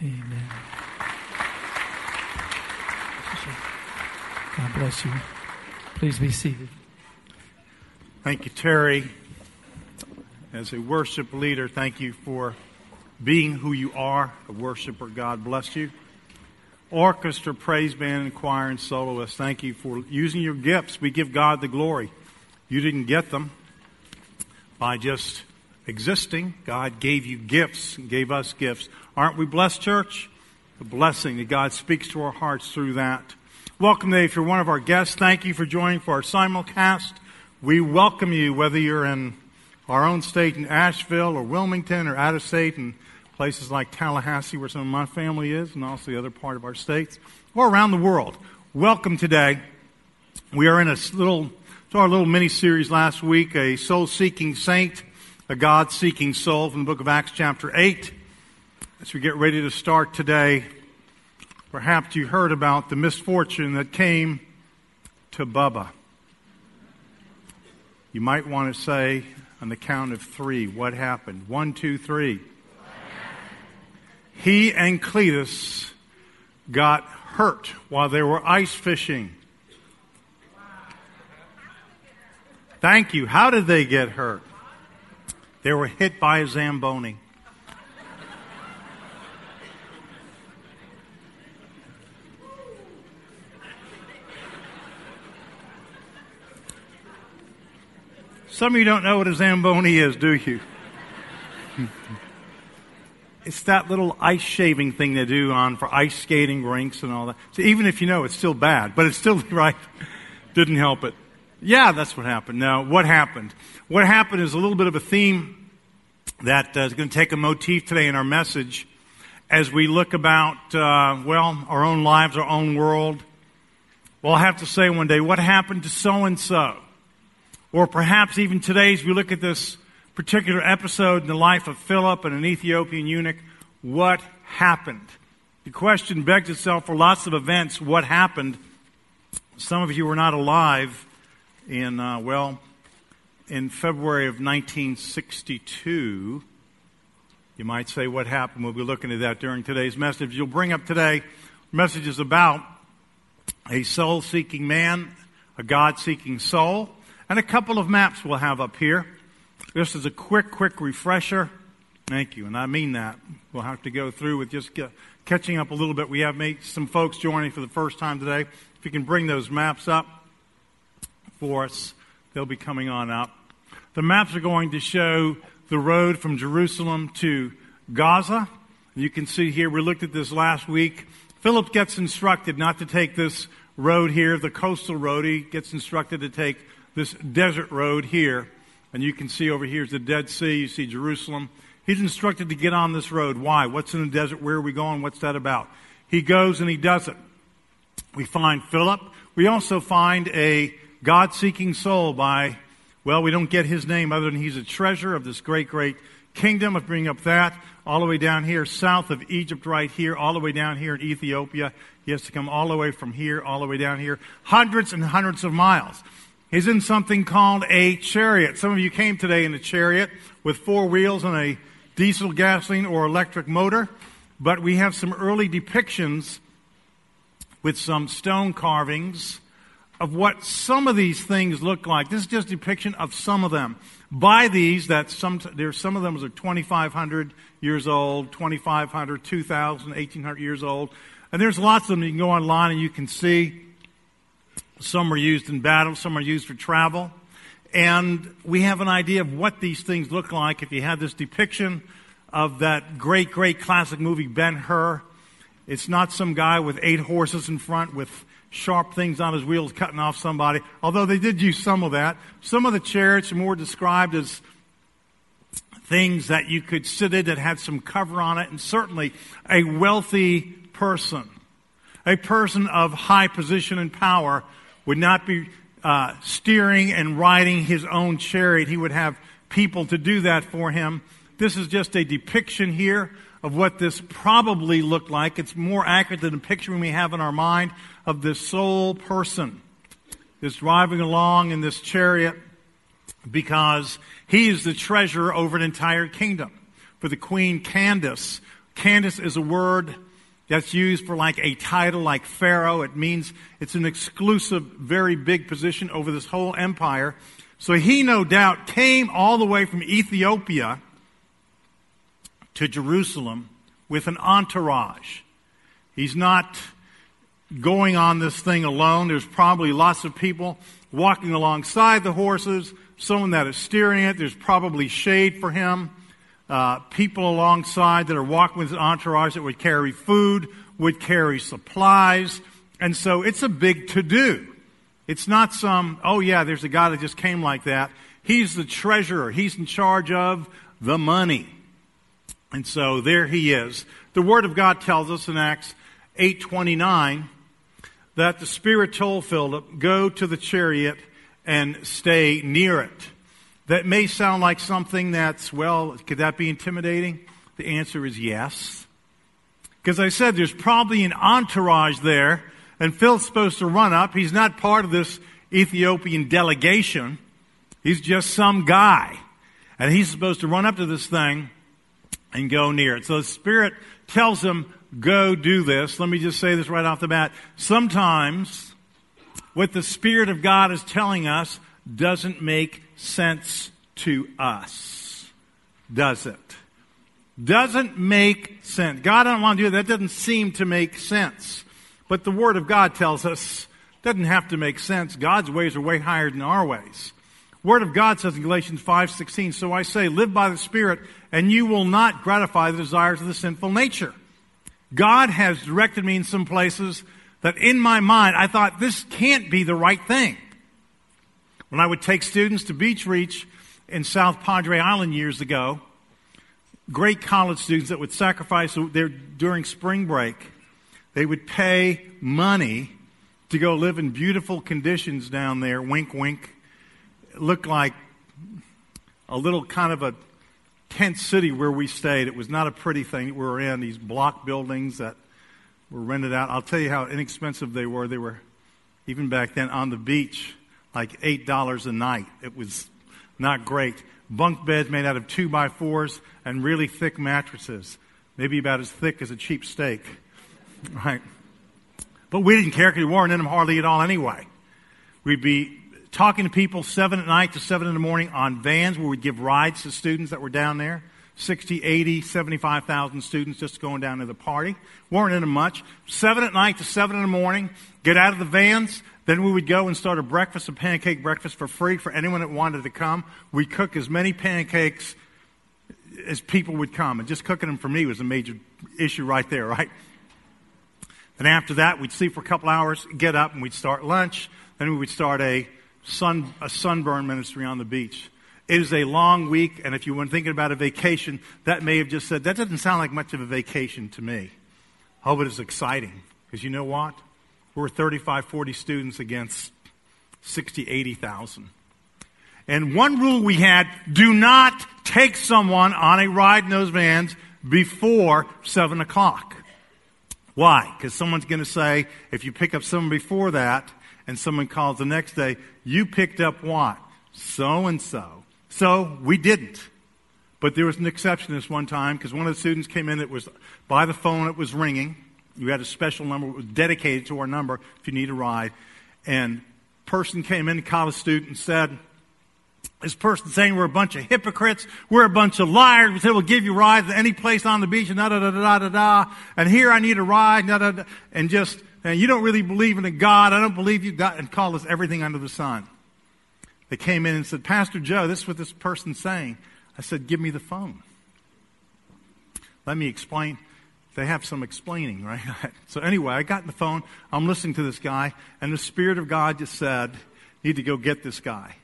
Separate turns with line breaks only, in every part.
Amen. God bless you. Please be seated.
Thank you, Terry. As a worship leader, thank you for being who you are, a worshiper. God bless you. Orchestra, praise band, and choir and soloists, thank you for using your gifts. We give God the glory. You didn't get them by just existing. God gave you gifts and gave us gifts. Aren't we blessed, church? The blessing that God speaks to our hearts through that. Welcome today. If you're one of our guests, thank you for joining for our simulcast. We welcome you whether you're in our own state in Asheville or Wilmington or out of state in places like Tallahassee where some of my family is and also the other part of our states or around the world. Welcome today. We are in a little, to our little mini series last week, a soul seeking saint, a God seeking soul from the book of Acts chapter 8. As we get ready to start today, Perhaps you heard about the misfortune that came to Bubba. You might want to say on the count of three, what happened? One, two, three. He and Cletus got hurt while they were ice fishing. Thank you. How did they get hurt? They were hit by a Zamboni. Some of you don't know what a Zamboni is, do you? it's that little ice shaving thing they do on for ice skating rinks and all that. So even if you know, it's still bad, but it's still right. Didn't help it. Yeah, that's what happened. Now, what happened? What happened is a little bit of a theme that uh, is going to take a motif today in our message as we look about, uh, well, our own lives, our own world. Well, I'll have to say one day, what happened to so and so? Or perhaps even today, as we look at this particular episode in the life of Philip and an Ethiopian eunuch, what happened? The question begs itself for lots of events what happened? Some of you were not alive in, uh, well, in February of 1962. You might say, what happened? We'll be looking at that during today's message. You'll bring up today messages about a soul seeking man, a God seeking soul and a couple of maps we'll have up here. This is a quick, quick refresher. Thank you, and I mean that. We'll have to go through with just get, catching up a little bit. We have made some folks joining for the first time today. If you can bring those maps up for us, they'll be coming on up. The maps are going to show the road from Jerusalem to Gaza. You can see here, we looked at this last week. Philip gets instructed not to take this road here, the coastal road. He gets instructed to take this desert road here. And you can see over here is the Dead Sea. You see Jerusalem. He's instructed to get on this road. Why? What's in the desert? Where are we going? What's that about? He goes and he does it. We find Philip. We also find a God seeking soul by, well, we don't get his name other than he's a treasure of this great, great kingdom. Of bringing up that all the way down here, south of Egypt, right here, all the way down here in Ethiopia. He has to come all the way from here, all the way down here, hundreds and hundreds of miles. He's in something called a chariot. Some of you came today in a chariot with four wheels and a diesel, gasoline, or electric motor. But we have some early depictions with some stone carvings of what some of these things look like. This is just a depiction of some of them. By these, that some there's some of them are 2,500 years old, 2,500, 2,000, 1,800 years old, and there's lots of them. You can go online and you can see. Some are used in battle, some are used for travel. And we have an idea of what these things look like if you have this depiction of that great, great classic movie, Ben Hur. It's not some guy with eight horses in front with sharp things on his wheels cutting off somebody, although they did use some of that. Some of the chariots are more described as things that you could sit in that had some cover on it, and certainly a wealthy person, a person of high position and power would not be uh, steering and riding his own chariot. He would have people to do that for him. This is just a depiction here of what this probably looked like. It's more accurate than the picture we have in our mind of this sole person is driving along in this chariot because he is the treasurer over an entire kingdom. For the queen Candace, Candace is a word that's used for like a title like Pharaoh. It means it's an exclusive, very big position over this whole empire. So he no doubt came all the way from Ethiopia to Jerusalem with an entourage. He's not going on this thing alone. There's probably lots of people walking alongside the horses, someone that is steering it. There's probably shade for him. Uh, people alongside that are walking with his entourage that would carry food, would carry supplies. And so it's a big to do. It's not some, oh yeah, there's a guy that just came like that. He's the treasurer. He's in charge of the money. And so there he is. The Word of God tells us in Acts 829 that the Spirit told Philip, go to the chariot and stay near it. That may sound like something that's, well, could that be intimidating? The answer is yes. Because I said there's probably an entourage there, and Phil's supposed to run up. He's not part of this Ethiopian delegation. He's just some guy. And he's supposed to run up to this thing and go near it. So the Spirit tells him, go do this. Let me just say this right off the bat. Sometimes what the Spirit of God is telling us doesn't make sense to us. Does it? Doesn't make sense. God, I don't want to do that. That doesn't seem to make sense. But the Word of God tells us doesn't have to make sense. God's ways are way higher than our ways. Word of God says in Galatians 5:16, "So I say, live by the Spirit, and you will not gratify the desires of the sinful nature." God has directed me in some places that in my mind I thought this can't be the right thing. When I would take students to Beach Reach in South Padre Island years ago, great college students that would sacrifice their, during spring break, they would pay money to go live in beautiful conditions down there, wink, wink, look like a little kind of a tent city where we stayed. It was not a pretty thing we were in, these block buildings that were rented out. I'll tell you how inexpensive they were. They were, even back then, on the beach, like $8 a night. It was not great. Bunk beds made out of two by fours and really thick mattresses, maybe about as thick as a cheap steak. Right? But we didn't care because we weren't in them hardly at all anyway. We'd be talking to people seven at night to seven in the morning on vans where we'd give rides to students that were down there. 60, 80, 75,000 students just going down to the party. Weren't in them much. Seven at night to seven in the morning. Get out of the vans. Then we would go and start a breakfast, a pancake breakfast for free for anyone that wanted to come. We'd cook as many pancakes as people would come. And just cooking them for me was a major issue right there, right? And after that, we'd sleep for a couple hours, get up, and we'd start lunch. Then we would start a sun, a sunburn ministry on the beach. It is a long week, and if you were thinking about a vacation, that may have just said, that doesn't sound like much of a vacation to me. Oh, but it's exciting. Because you know what? We're 35, 40 students against 60, 80,000. And one rule we had, do not take someone on a ride in those vans before 7 o'clock. Why? Because someone's going to say, if you pick up someone before that, and someone calls the next day, you picked up what? So and so. So we didn't. But there was an exception this one time because one of the students came in, it was by the phone, it was ringing. You had a special number, it was dedicated to our number if you need a ride. And person came in, a college student, and said, this person saying we're a bunch of hypocrites, we're a bunch of liars. We said we'll give you rides to any place on the beach, and da da da da da da. And here I need a ride, da da and just and you don't really believe in a God. I don't believe you got, and call us everything under the sun. They came in and said, Pastor Joe, this is what this person's saying. I said, give me the phone. Let me explain. They have some explaining, right? so anyway, I got the phone. I'm listening to this guy, and the Spirit of God just said, need to go get this guy.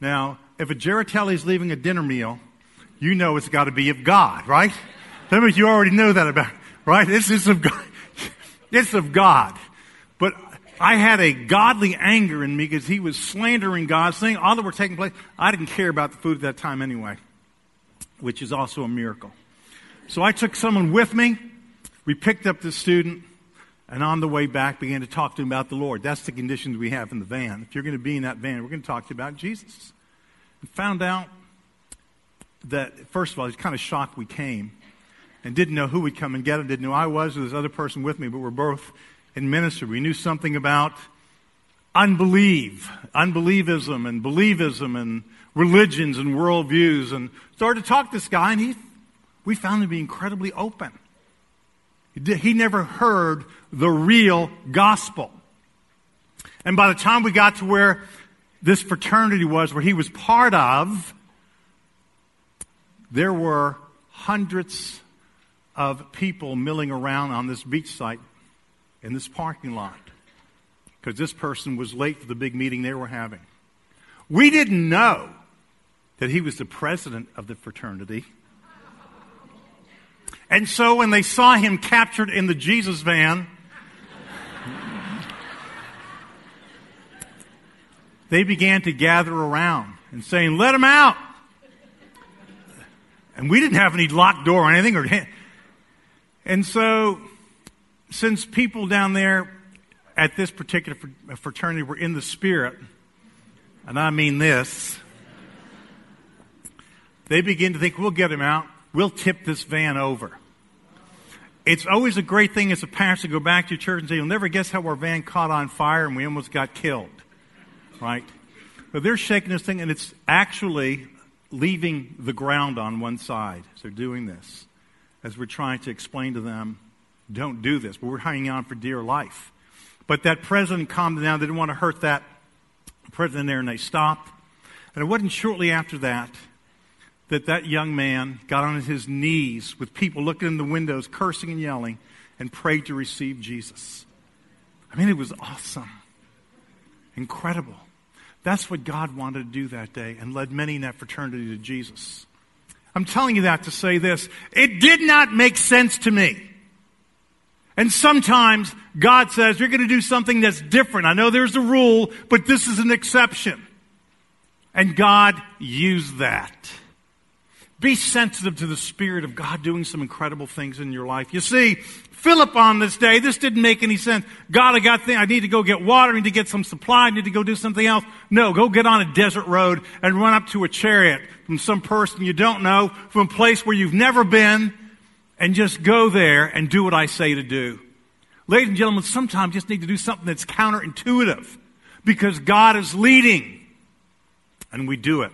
Now, if a Giaritelli is leaving a dinner meal, you know it's got to be of God, right? Some of you already know that about, right? This is of God. It's of God. But I had a godly anger in me because he was slandering God, saying all that were taking place. I didn't care about the food at that time anyway, which is also a miracle. So I took someone with me. We picked up the student, and on the way back began to talk to him about the Lord. That's the conditions we have in the van. If you're going to be in that van, we're going to talk to you about Jesus. And found out that, first of all, he's kind of shocked we came. and didn't know who would come and get him, didn't know I was or this other person with me, but we're both in ministry. We knew something about unbelief, unbelievism and believism and religions and worldviews and started to talk to this guy and he, we found him to be incredibly open. He never heard the real gospel. And by the time we got to where this fraternity was, where he was part of, there were hundreds of people milling around on this beach site in this parking lot because this person was late for the big meeting they were having. We didn't know that he was the president of the fraternity. And so when they saw him captured in the Jesus van, they began to gather around and saying, Let him out. And we didn't have any locked door or anything. Or, and so, since people down there at this particular uh, fraternity were in the spirit, and I mean this, they begin to think, we'll get him out. We'll tip this van over. It's always a great thing as a pastor to go back to your church and say, You'll never guess how our van caught on fire and we almost got killed. Right? But they're shaking this thing and it's actually leaving the ground on one side. So they're doing this as we're trying to explain to them, don't do this. But we're hanging on for dear life. But that president calmed down. They didn't want to hurt that president there and they stopped. And it wasn't shortly after that that that young man got on his knees with people looking in the windows, cursing and yelling, and prayed to receive Jesus. I mean, it was awesome. Incredible. That's what God wanted to do that day and led many in that fraternity to Jesus. I'm telling you that to say this. It did not make sense to me. And sometimes God says, you're going to do something that's different. I know there's a rule, but this is an exception. And God used that. Be sensitive to the Spirit of God doing some incredible things in your life. You see, Philip on this day, this didn't make any sense. God, I got things, I need to go get water, I need to get some supply, I need to go do something else. No, go get on a desert road and run up to a chariot from some person you don't know, from a place where you've never been, and just go there and do what I say to do. Ladies and gentlemen, sometimes you just need to do something that's counterintuitive because God is leading and we do it.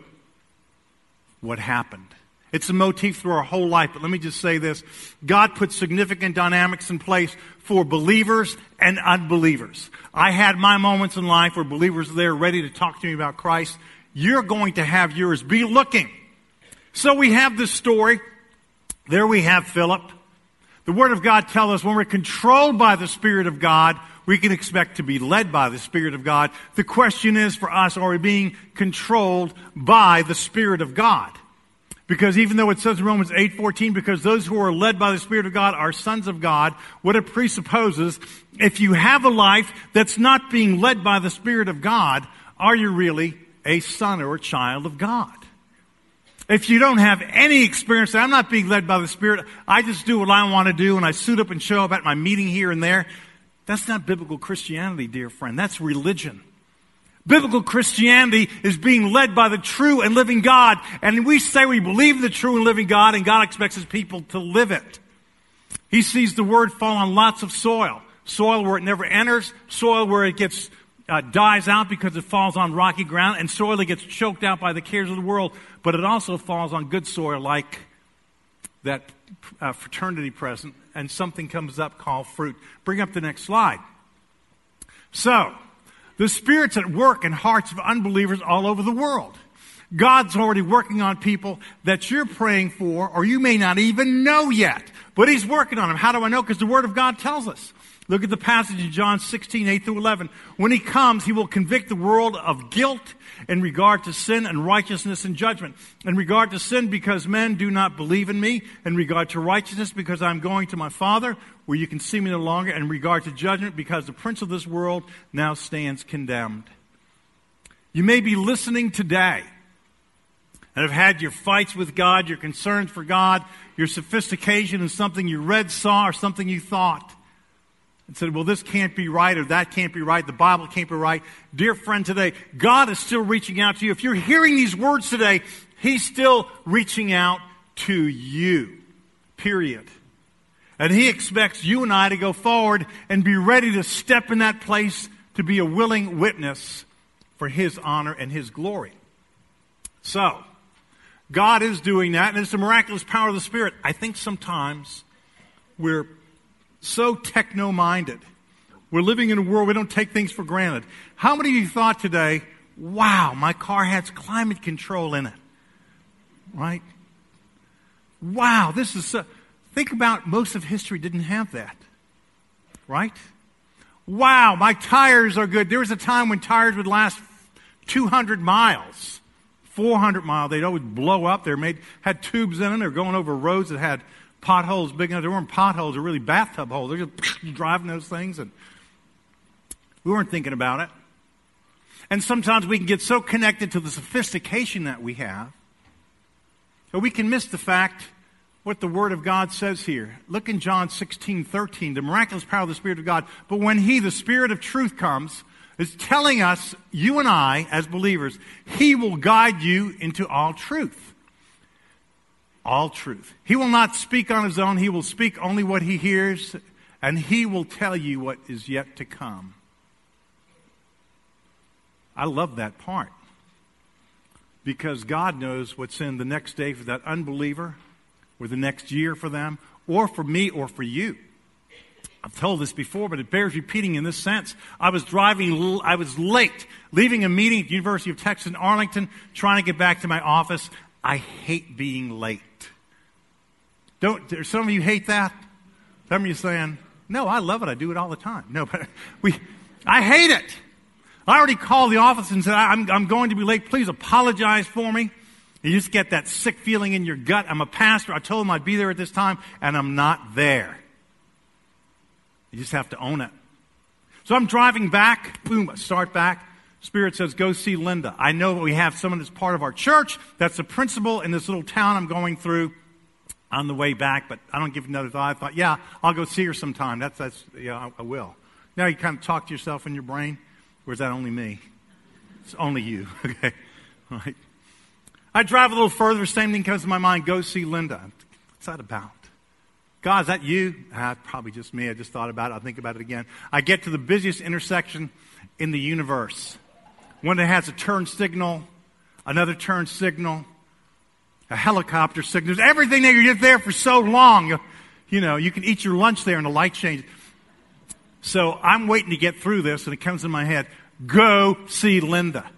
What happened? It's a motif through our whole life. But let me just say this. God put significant dynamics in place for believers and unbelievers. I had my moments in life where believers are there ready to talk to me about Christ. You're going to have yours. Be looking. So we have this story. There we have Philip. The Word of God tells us when we're controlled by the Spirit of God, we can expect to be led by the Spirit of God. The question is for us, are we being controlled by the Spirit of God? Because even though it says in Romans 8:14 because those who are led by the spirit of God are sons of God, what it presupposes, if you have a life that's not being led by the spirit of God, are you really a son or a child of God? If you don't have any experience, I'm not being led by the Spirit, I just do what I want to do and I suit up and show up at my meeting here and there. That's not biblical Christianity, dear friend. That's religion. Biblical Christianity is being led by the true and living God. And we say we believe the true and living God, and God expects his people to live it. He sees the word fall on lots of soil. Soil where it never enters, soil where it gets uh, dies out because it falls on rocky ground, and soil that gets choked out by the cares of the world. But it also falls on good soil like that uh, fraternity present, and something comes up called fruit. Bring up the next slide. So, the Spirit's at work in hearts of unbelievers all over the world. God's already working on people that you're praying for or you may not even know yet. But He's working on them. How do I know? Because the Word of God tells us. Look at the passage in John 16, 8 through 11. When he comes, he will convict the world of guilt in regard to sin and righteousness and judgment. In regard to sin, because men do not believe in me. In regard to righteousness, because I'm going to my Father, where you can see me no longer. In regard to judgment, because the prince of this world now stands condemned. You may be listening today and have had your fights with God, your concerns for God, your sophistication in something you read, saw, or something you thought and said, well, this can't be right or that can't be right. The Bible can't be right. Dear friend, today, God is still reaching out to you. If you're hearing these words today, He's still reaching out to you. Period. And He expects you and I to go forward and be ready to step in that place to be a willing witness for His honor and His glory. So, God is doing that, and it's the miraculous power of the Spirit. I think sometimes we're so techno minded. We're living in a world we don't take things for granted. How many of you thought today, wow, my car has climate control in it? Right? Wow, this is so. Think about most of history didn't have that. Right? Wow, my tires are good. There was a time when tires would last 200 miles, 400 miles. They'd always blow up. They made, had tubes in them. They were going over roads that had potholes big enough. There weren't potholes, they were really bathtub holes. They're just driving those things, and we weren't thinking about it. And sometimes we can get so connected to the sophistication that we have that we can miss the fact what the Word of God says here. Look in John 16, 13, the miraculous power of the Spirit of God. But when He, the Spirit of truth, comes, is telling us, you and I, as believers, He will guide you into all truth. All truth. He will not speak on His own. He will speak only what He hears, and He will tell you what is yet to come. I love that part. Because God knows what's in the next day for that unbeliever, or the next year for them, or for me, or for you. I've told this before, but it bears repeating in this sense. I was driving, I was late, leaving a meeting at the University of Texas in Arlington, trying to get back to my office. I hate being late. Don't, some of you hate that? Some of you saying, no, I love it. I do it all the time. No, but we, I hate it. I already called the office and said, I'm, I'm going to be late. Please apologize for me. You just get that sick feeling in your gut. I'm a pastor. I told them I'd be there at this time, and I'm not there. You just have to own it. So I'm driving back. Boom, I start back. Spirit says, go see Linda. I know we have someone that's part of our church. That's the principal in this little town I'm going through on the way back, but I don't give another thought. I thought, yeah, I'll go see her sometime. That's, that's, yeah, I, I will. Now you kind of talk to yourself in your brain. Or is that only me? It's only you. Okay. All right. I drive a little further, same thing comes to my mind. Go see Linda. What's that about? God, is that you? Ah, probably just me. I just thought about it. I'll think about it again. I get to the busiest intersection in the universe. One that has a turn signal, another turn signal, a helicopter signals, everything there. You're there for so long. You, know, you can eat your lunch there and the light changes. So I'm waiting to get through this and it comes in my head. Go see Linda.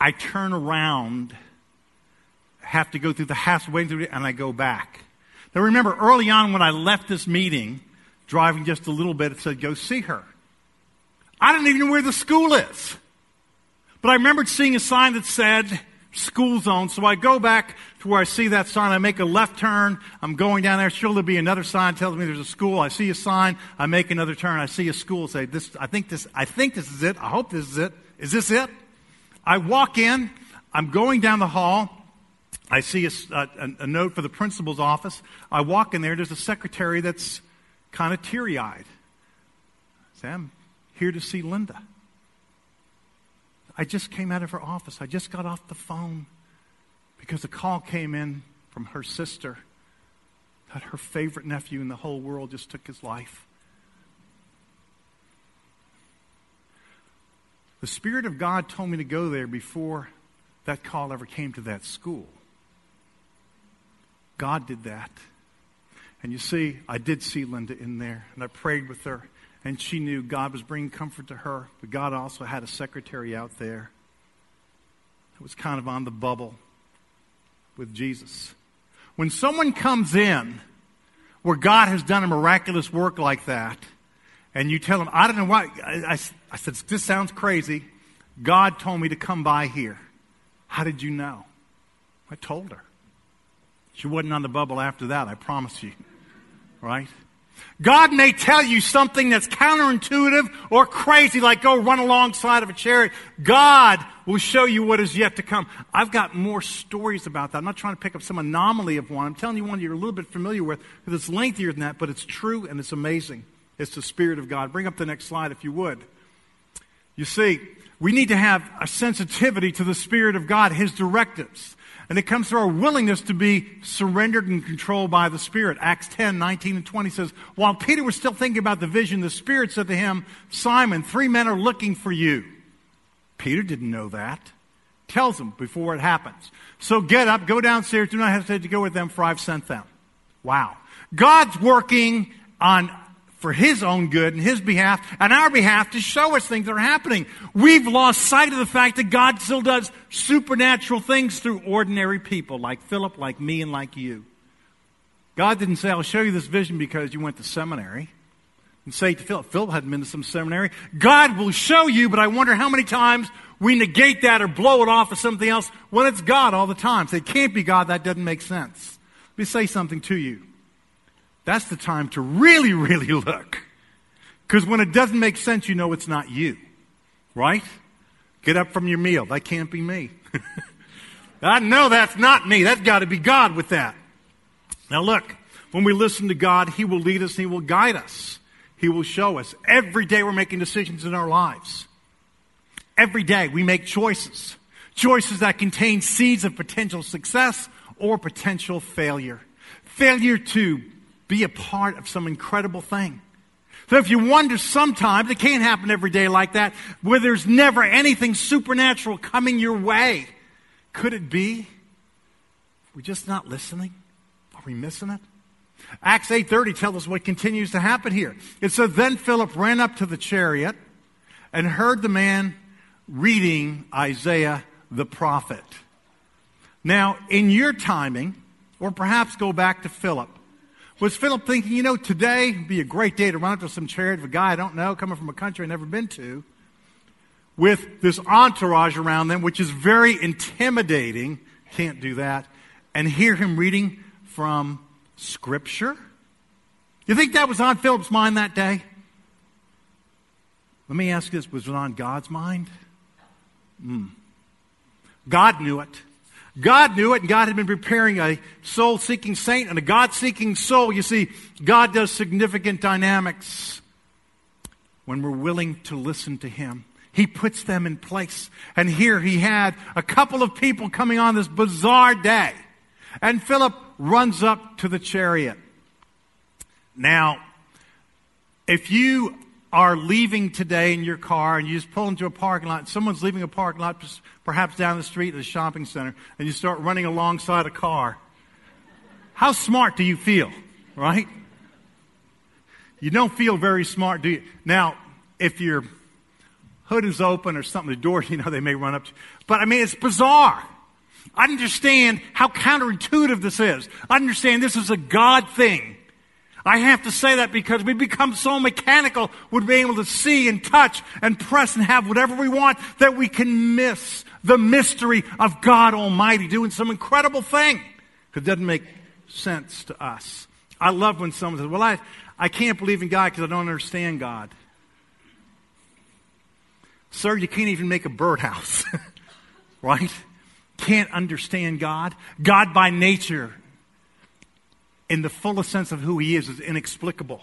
I turn around, have to go through the halfway through, it, and I go back. Now remember, early on when I left this meeting, driving just a little bit, it said, go see her. I didn't even know where the school is. But I remembered seeing a sign that said, school zone. So I go back to where I see that sign. I make a left turn. I'm going down there. Sure, there'll be another sign tells me there's a school. I see a sign. I make another turn. I see a school. Say this. I think this. I think this is it. I hope this is it. Is this it? I walk in, I'm going down the hall. I see a, a, a note for the principal's office. I walk in there, there's a secretary that's kind of teary eyed. Sam, here to see Linda. I just came out of her office. I just got off the phone because a call came in from her sister that her favorite nephew in the whole world just took his life. The Spirit of God told me to go there before that call ever came to that school. God did that. And you see, I did see Linda in there, and I prayed with her, and she knew God was bringing comfort to her, but God also had a secretary out there that was kind of on the bubble with Jesus. When someone comes in where God has done a miraculous work like that, and you tell them, I don't know why. I, I, I said, This sounds crazy. God told me to come by here. How did you know? I told her. She wasn't on the bubble after that, I promise you. Right? God may tell you something that's counterintuitive or crazy, like go run alongside of a chariot. God will show you what is yet to come. I've got more stories about that. I'm not trying to pick up some anomaly of one. I'm telling you one you're a little bit familiar with because it's lengthier than that, but it's true and it's amazing. It's the Spirit of God. Bring up the next slide if you would. You see, we need to have a sensitivity to the Spirit of God, His directives. And it comes through our willingness to be surrendered and controlled by the Spirit. Acts 10, 19 and 20 says, While Peter was still thinking about the vision, the Spirit said to him, Simon, three men are looking for you. Peter didn't know that. Tells him before it happens. So get up, go downstairs, do not hesitate to go with them, for I've sent them. Wow. God's working on for his own good and his behalf and our behalf to show us things that are happening. We've lost sight of the fact that God still does supernatural things through ordinary people like Philip, like me, and like you. God didn't say, I'll show you this vision because you went to seminary. And say to Philip, Philip hadn't been to some seminary. God will show you, but I wonder how many times we negate that or blow it off as something else when it's God all the time. Say, it can't be God, that doesn't make sense. Let me say something to you. That's the time to really, really look. Because when it doesn't make sense, you know it's not you. Right? Get up from your meal. That can't be me. I know that's not me. That's got to be God with that. Now look, when we listen to God, He will lead us, He will guide us. He will show us. Every day we're making decisions in our lives. Every day we make choices. Choices that contain seeds of potential success or potential failure. Failure to be a part of some incredible thing. So if you wonder sometimes, it can't happen every day like that, where there's never anything supernatural coming your way. Could it be we're just not listening? Are we missing it? Acts 8.30 tells us what continues to happen here. It says, Then Philip ran up to the chariot and heard the man reading Isaiah the prophet. Now, in your timing, or perhaps go back to Philip, was Philip thinking, you know, today would be a great day to run up to some chariot of a guy I don't know, coming from a country I've never been to, with this entourage around them, which is very intimidating. Can't do that. And hear him reading from Scripture? You think that was on Philip's mind that day? Let me ask this was it on God's mind? Mm. God knew it. God knew it, and God had been preparing a soul seeking saint and a God seeking soul. You see, God does significant dynamics when we're willing to listen to Him. He puts them in place. And here he had a couple of people coming on this bizarre day. And Philip runs up to the chariot. Now, if you are leaving today in your car and you just pull into a parking lot, someone's leaving a parking lot perhaps down the street at a shopping center, and you start running alongside a car, how smart do you feel, right? You don't feel very smart, do you? Now, if your hood is open or something, the door, you know, they may run up to you. But I mean, it's bizarre. I understand how counterintuitive this is. I understand this is a God thing. I have to say that because we become so mechanical with being able to see and touch and press and have whatever we want that we can miss the mystery of God Almighty doing some incredible thing. Because it doesn't make sense to us. I love when someone says, Well, I, I can't believe in God because I don't understand God. Sir, you can't even make a birdhouse, right? Can't understand God. God by nature in the fullest sense of who he is, is inexplicable.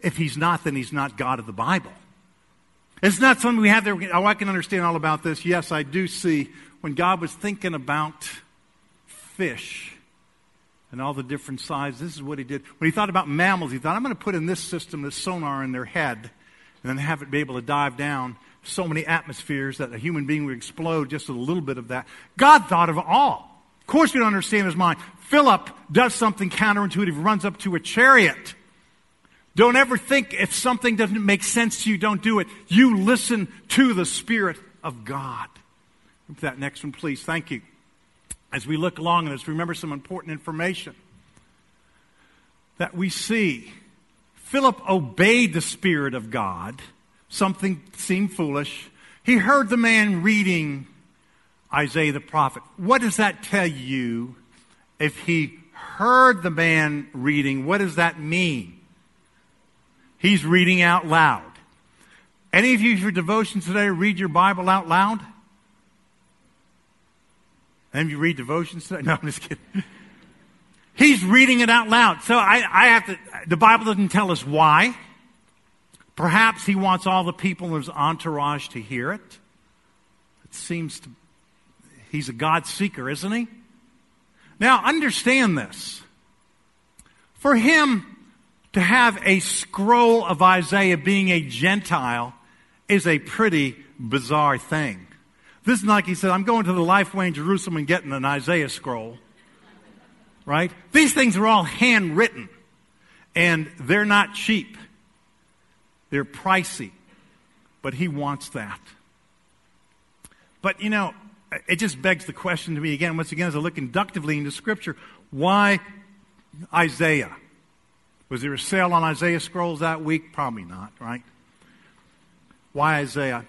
If he's not, then he's not God of the Bible. It's not something we have there. Oh, I can understand all about this. Yes, I do see when God was thinking about fish and all the different sizes, this is what he did. When he thought about mammals, he thought, I'm going to put in this system, this sonar in their head, and then have it be able to dive down so many atmospheres that a human being would explode just a little bit of that. God thought of all. Of course, we don't understand his mind. Philip does something counterintuitive, runs up to a chariot. Don't ever think if something doesn't make sense to you, don't do it. You listen to the Spirit of God. That next one, please. Thank you. As we look along and let's remember some important information that we see. Philip obeyed the Spirit of God. Something seemed foolish. He heard the man reading Isaiah the prophet. What does that tell you if he heard the man reading, what does that mean? He's reading out loud. Any of you for devotion today read your Bible out loud? Any of you read devotions today? No, I'm just kidding. He's reading it out loud. So I, I have to, the Bible doesn't tell us why. Perhaps he wants all the people in his entourage to hear it. it seems to, he's a God seeker, isn't he? Now, understand this. For him to have a scroll of Isaiah being a Gentile is a pretty bizarre thing. This is like he said, I'm going to the Lifeway in Jerusalem and getting an Isaiah scroll. Right? These things are all handwritten. And they're not cheap. They're pricey. But he wants that. But you know, it just begs the question to me again, once again, as I look inductively into Scripture, why Isaiah? Was there a sale on Isaiah scrolls that week? Probably not, right? Why Isaiah?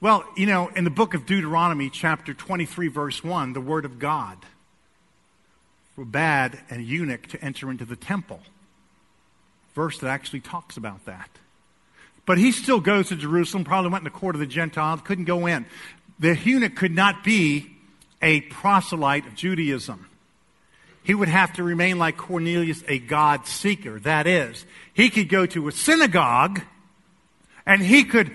Well, you know, in the book of Deuteronomy, chapter 23, verse 1, the word of God forbade a eunuch to enter into the temple. Verse that actually talks about that. But he still goes to Jerusalem, probably went in the court of the Gentiles, couldn't go in. The eunuch could not be a proselyte of Judaism. He would have to remain like Cornelius, a God seeker. That is, he could go to a synagogue and he could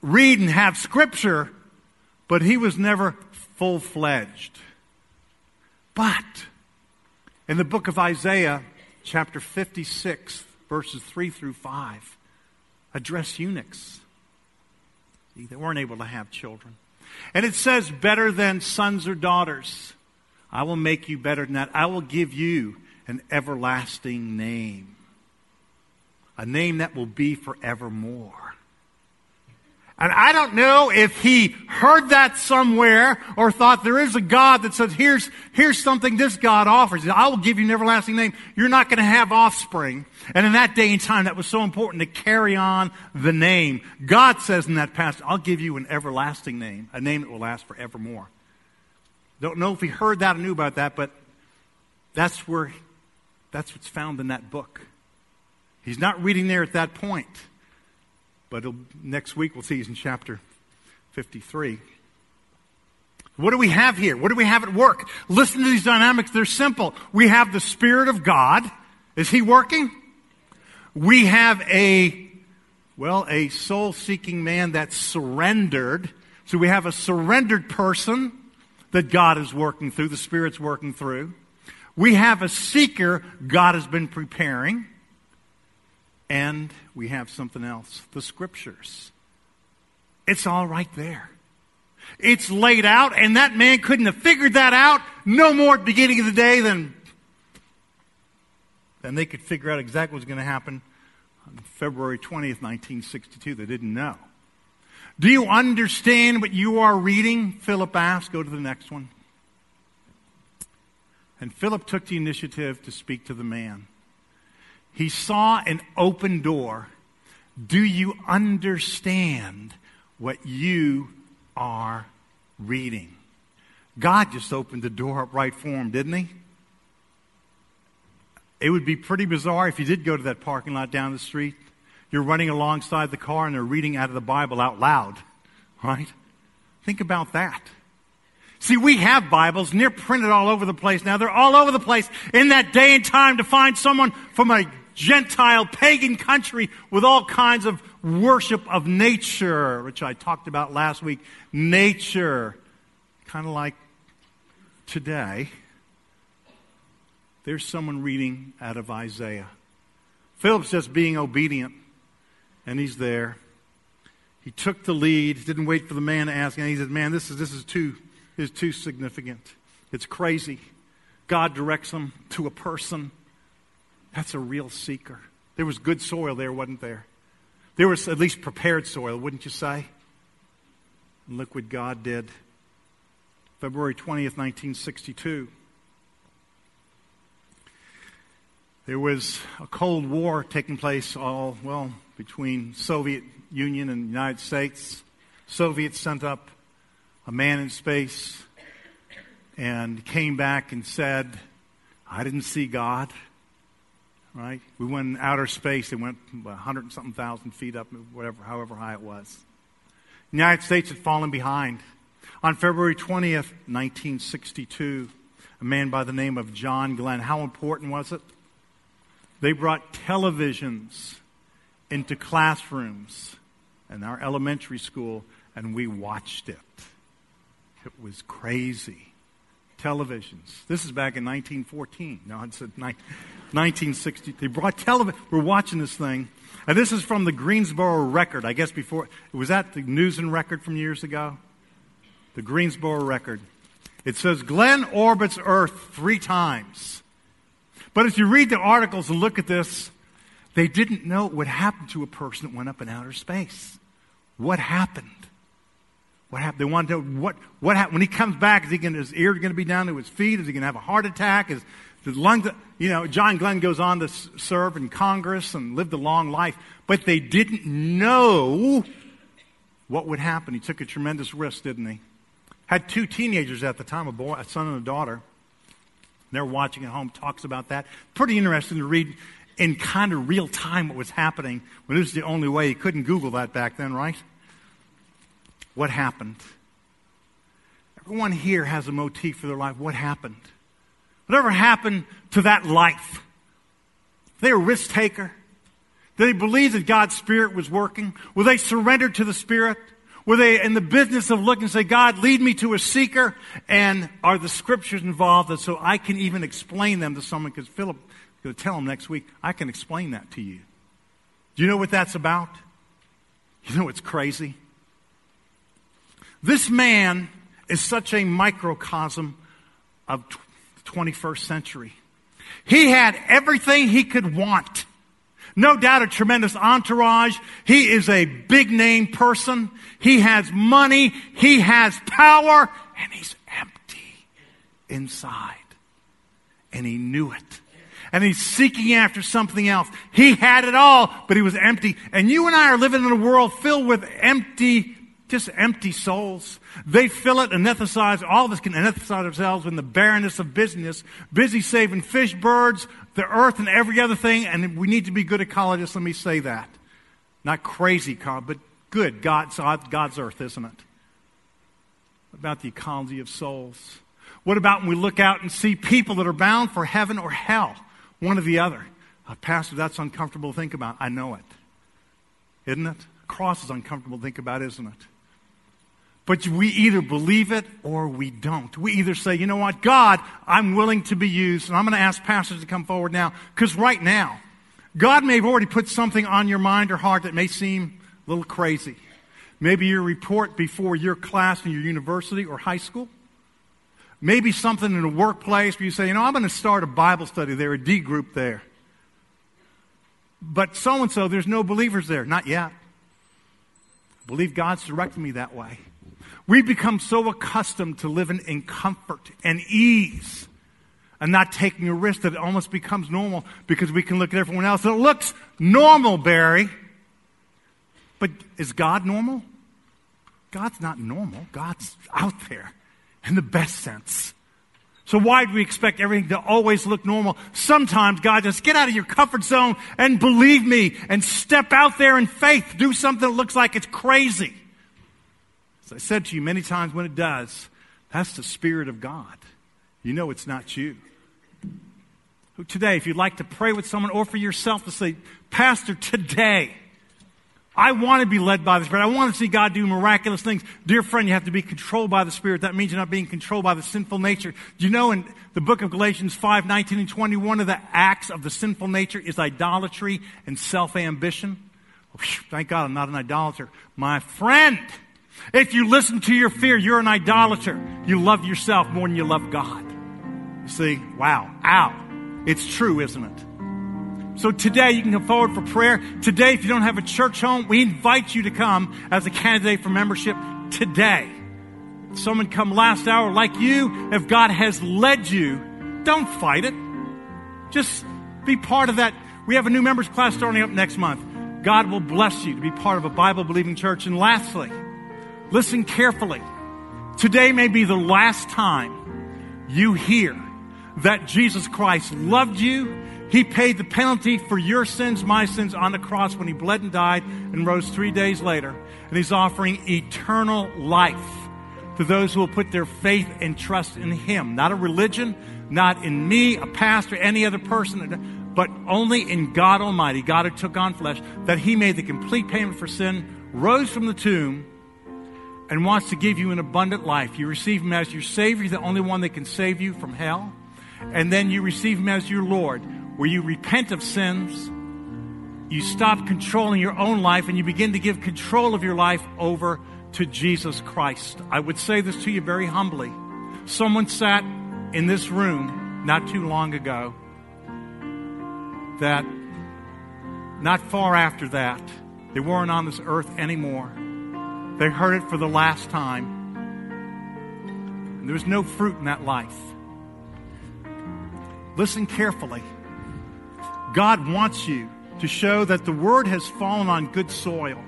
read and have scripture, but he was never full fledged. But in the book of Isaiah, chapter 56, verses 3 through 5, address eunuchs. They weren't able to have children. And it says, better than sons or daughters. I will make you better than that. I will give you an everlasting name. A name that will be forevermore. And I don't know if he heard that somewhere or thought there is a God that says, here's, here's something this God offers. I will give you an everlasting name. You're not going to have offspring. And in that day and time, that was so important to carry on the name. God says in that passage, I'll give you an everlasting name, a name that will last forevermore. Don't know if he heard that or knew about that, but that's where, that's what's found in that book. He's not reading there at that point. But next week we'll see he's in chapter 53. What do we have here? What do we have at work? Listen to these dynamics. They're simple. We have the Spirit of God. Is He working? We have a, well, a soul seeking man that's surrendered. So we have a surrendered person that God is working through, the Spirit's working through. We have a seeker God has been preparing. And we have something else the scriptures. It's all right there. It's laid out, and that man couldn't have figured that out no more at the beginning of the day than, than they could figure out exactly what was going to happen on February 20th, 1962. They didn't know. Do you understand what you are reading? Philip asked. Go to the next one. And Philip took the initiative to speak to the man. He saw an open door. Do you understand what you are reading? God just opened the door up right for him, didn't he? It would be pretty bizarre if you did go to that parking lot down the street. You're running alongside the car and they're reading out of the Bible out loud, right? Think about that. See, we have Bibles and they're printed all over the place now. They're all over the place in that day and time to find someone from a Gentile pagan country with all kinds of worship of nature, which I talked about last week. Nature, kind of like today. There's someone reading out of Isaiah. Philip's just being obedient, and he's there. He took the lead, didn't wait for the man to ask, and he said, Man, this is, this is, too, is too significant. It's crazy. God directs him to a person. That's a real seeker. There was good soil there, wasn't there? There was at least prepared soil, wouldn't you say? And look what God did. February 20th, 1962. There was a Cold War taking place all, well, between Soviet Union and United States. Soviets sent up a man in space and came back and said, I didn't see God right? We went in outer space and went 100 and something thousand feet up, whatever, however high it was. The United States had fallen behind. On February 20th, 1962, a man by the name of John Glenn, how important was it? They brought televisions into classrooms in our elementary school and we watched it. It was crazy. Televisions. This is back in 1914. No, it's said 1960. They brought television. We're watching this thing. And this is from the Greensboro Record. I guess before, was that the News and Record from years ago? The Greensboro Record. It says Glenn orbits Earth three times. But as you read the articles and look at this, they didn't know what happened to a person that went up in outer space. What happened? What happened? They wanted to know what, what happened. When he comes back, is he going his ear going to be down to his feet? Is he going to have a heart attack? Is the lungs, you know, John Glenn goes on to serve in Congress and lived a long life, but they didn't know what would happen. He took a tremendous risk, didn't he? Had two teenagers at the time, a boy, a son and a daughter. They're watching at home, talks about that. Pretty interesting to read in kind of real time what was happening when it was the only way. You couldn't Google that back then, right? What happened? Everyone here has a motif for their life. What happened? Whatever happened to that life? They were a risk taker. Did they believe that God's Spirit was working? Were they surrendered to the Spirit? Were they in the business of looking and say, God, lead me to a seeker? And are the scriptures involved that so I can even explain them to someone? Because Philip to tell him next week, I can explain that to you. Do you know what that's about? You know it's crazy? This man is such a microcosm of the 21st century. He had everything he could want. No doubt a tremendous entourage. He is a big name person. He has money. He has power. And he's empty inside. And he knew it. And he's seeking after something else. He had it all, but he was empty. And you and I are living in a world filled with empty, just empty souls. They fill it, anesthetize. All of us can anesthetize ourselves in the barrenness of business, busy saving fish, birds, the earth, and every other thing. And we need to be good ecologists. Let me say that. Not crazy, but good. God's, God's earth, isn't it? About the ecology of souls. What about when we look out and see people that are bound for heaven or hell? One or the other. Uh, Pastor, that's uncomfortable to think about. I know it. Isn't it? cross is uncomfortable to think about, isn't it? But we either believe it or we don't. We either say, you know what, God, I'm willing to be used. And I'm going to ask pastors to come forward now. Because right now, God may have already put something on your mind or heart that may seem a little crazy. Maybe your report before your class in your university or high school. Maybe something in a workplace where you say, you know, I'm going to start a Bible study there, a D group there. But so and so, there's no believers there. Not yet. I believe God's directing me that way. We become so accustomed to living in comfort and ease and not taking a risk that it almost becomes normal because we can look at everyone else. And it looks normal, Barry. But is God normal? God's not normal. God's out there in the best sense. So why do we expect everything to always look normal? Sometimes God just get out of your comfort zone and believe me and step out there in faith. Do something that looks like it's crazy. As I said to you many times when it does, that's the Spirit of God. You know it's not you. Today, if you'd like to pray with someone or for yourself to say, Pastor, today, I want to be led by the Spirit. I want to see God do miraculous things. Dear friend, you have to be controlled by the Spirit. That means you're not being controlled by the sinful nature. Do you know in the book of Galatians 5, 19 and 20, one of the acts of the sinful nature is idolatry and self-ambition? Oh, thank God I'm not an idolater. My friend, if you listen to your fear, you're an idolater. You love yourself more than you love God. You see? Wow. Ow. It's true, isn't it? So today you can come forward for prayer. Today, if you don't have a church home, we invite you to come as a candidate for membership today. someone come last hour like you, if God has led you, don't fight it. Just be part of that. We have a new members class starting up next month. God will bless you to be part of a Bible believing church. And lastly, listen carefully. Today may be the last time you hear that Jesus Christ loved you he paid the penalty for your sins, my sins on the cross when he bled and died and rose three days later. And he's offering eternal life to those who will put their faith and trust in him. Not a religion, not in me, a pastor, any other person, but only in God Almighty, God who took on flesh, that he made the complete payment for sin, rose from the tomb, and wants to give you an abundant life. You receive Him as your Savior, the only one that can save you from hell. And then you receive Him as your Lord, where you repent of sins, you stop controlling your own life, and you begin to give control of your life over to Jesus Christ. I would say this to you very humbly. Someone sat in this room not too long ago that not far after that, they weren't on this earth anymore. They heard it for the last time. There was no fruit in that life. Listen carefully. God wants you to show that the word has fallen on good soil.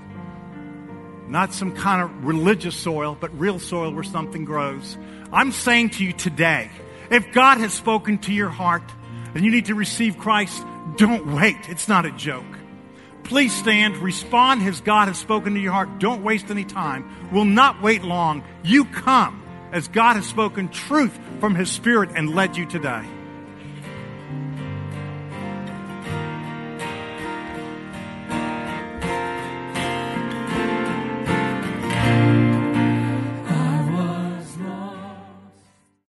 Not some kind of religious soil, but real soil where something grows. I'm saying to you today, if God has spoken to your heart and you need to receive Christ, don't wait. It's not a joke. Please stand, respond as God has spoken to your heart. Don't waste any time. Will not wait long. You come as God has spoken truth from His Spirit and led you today.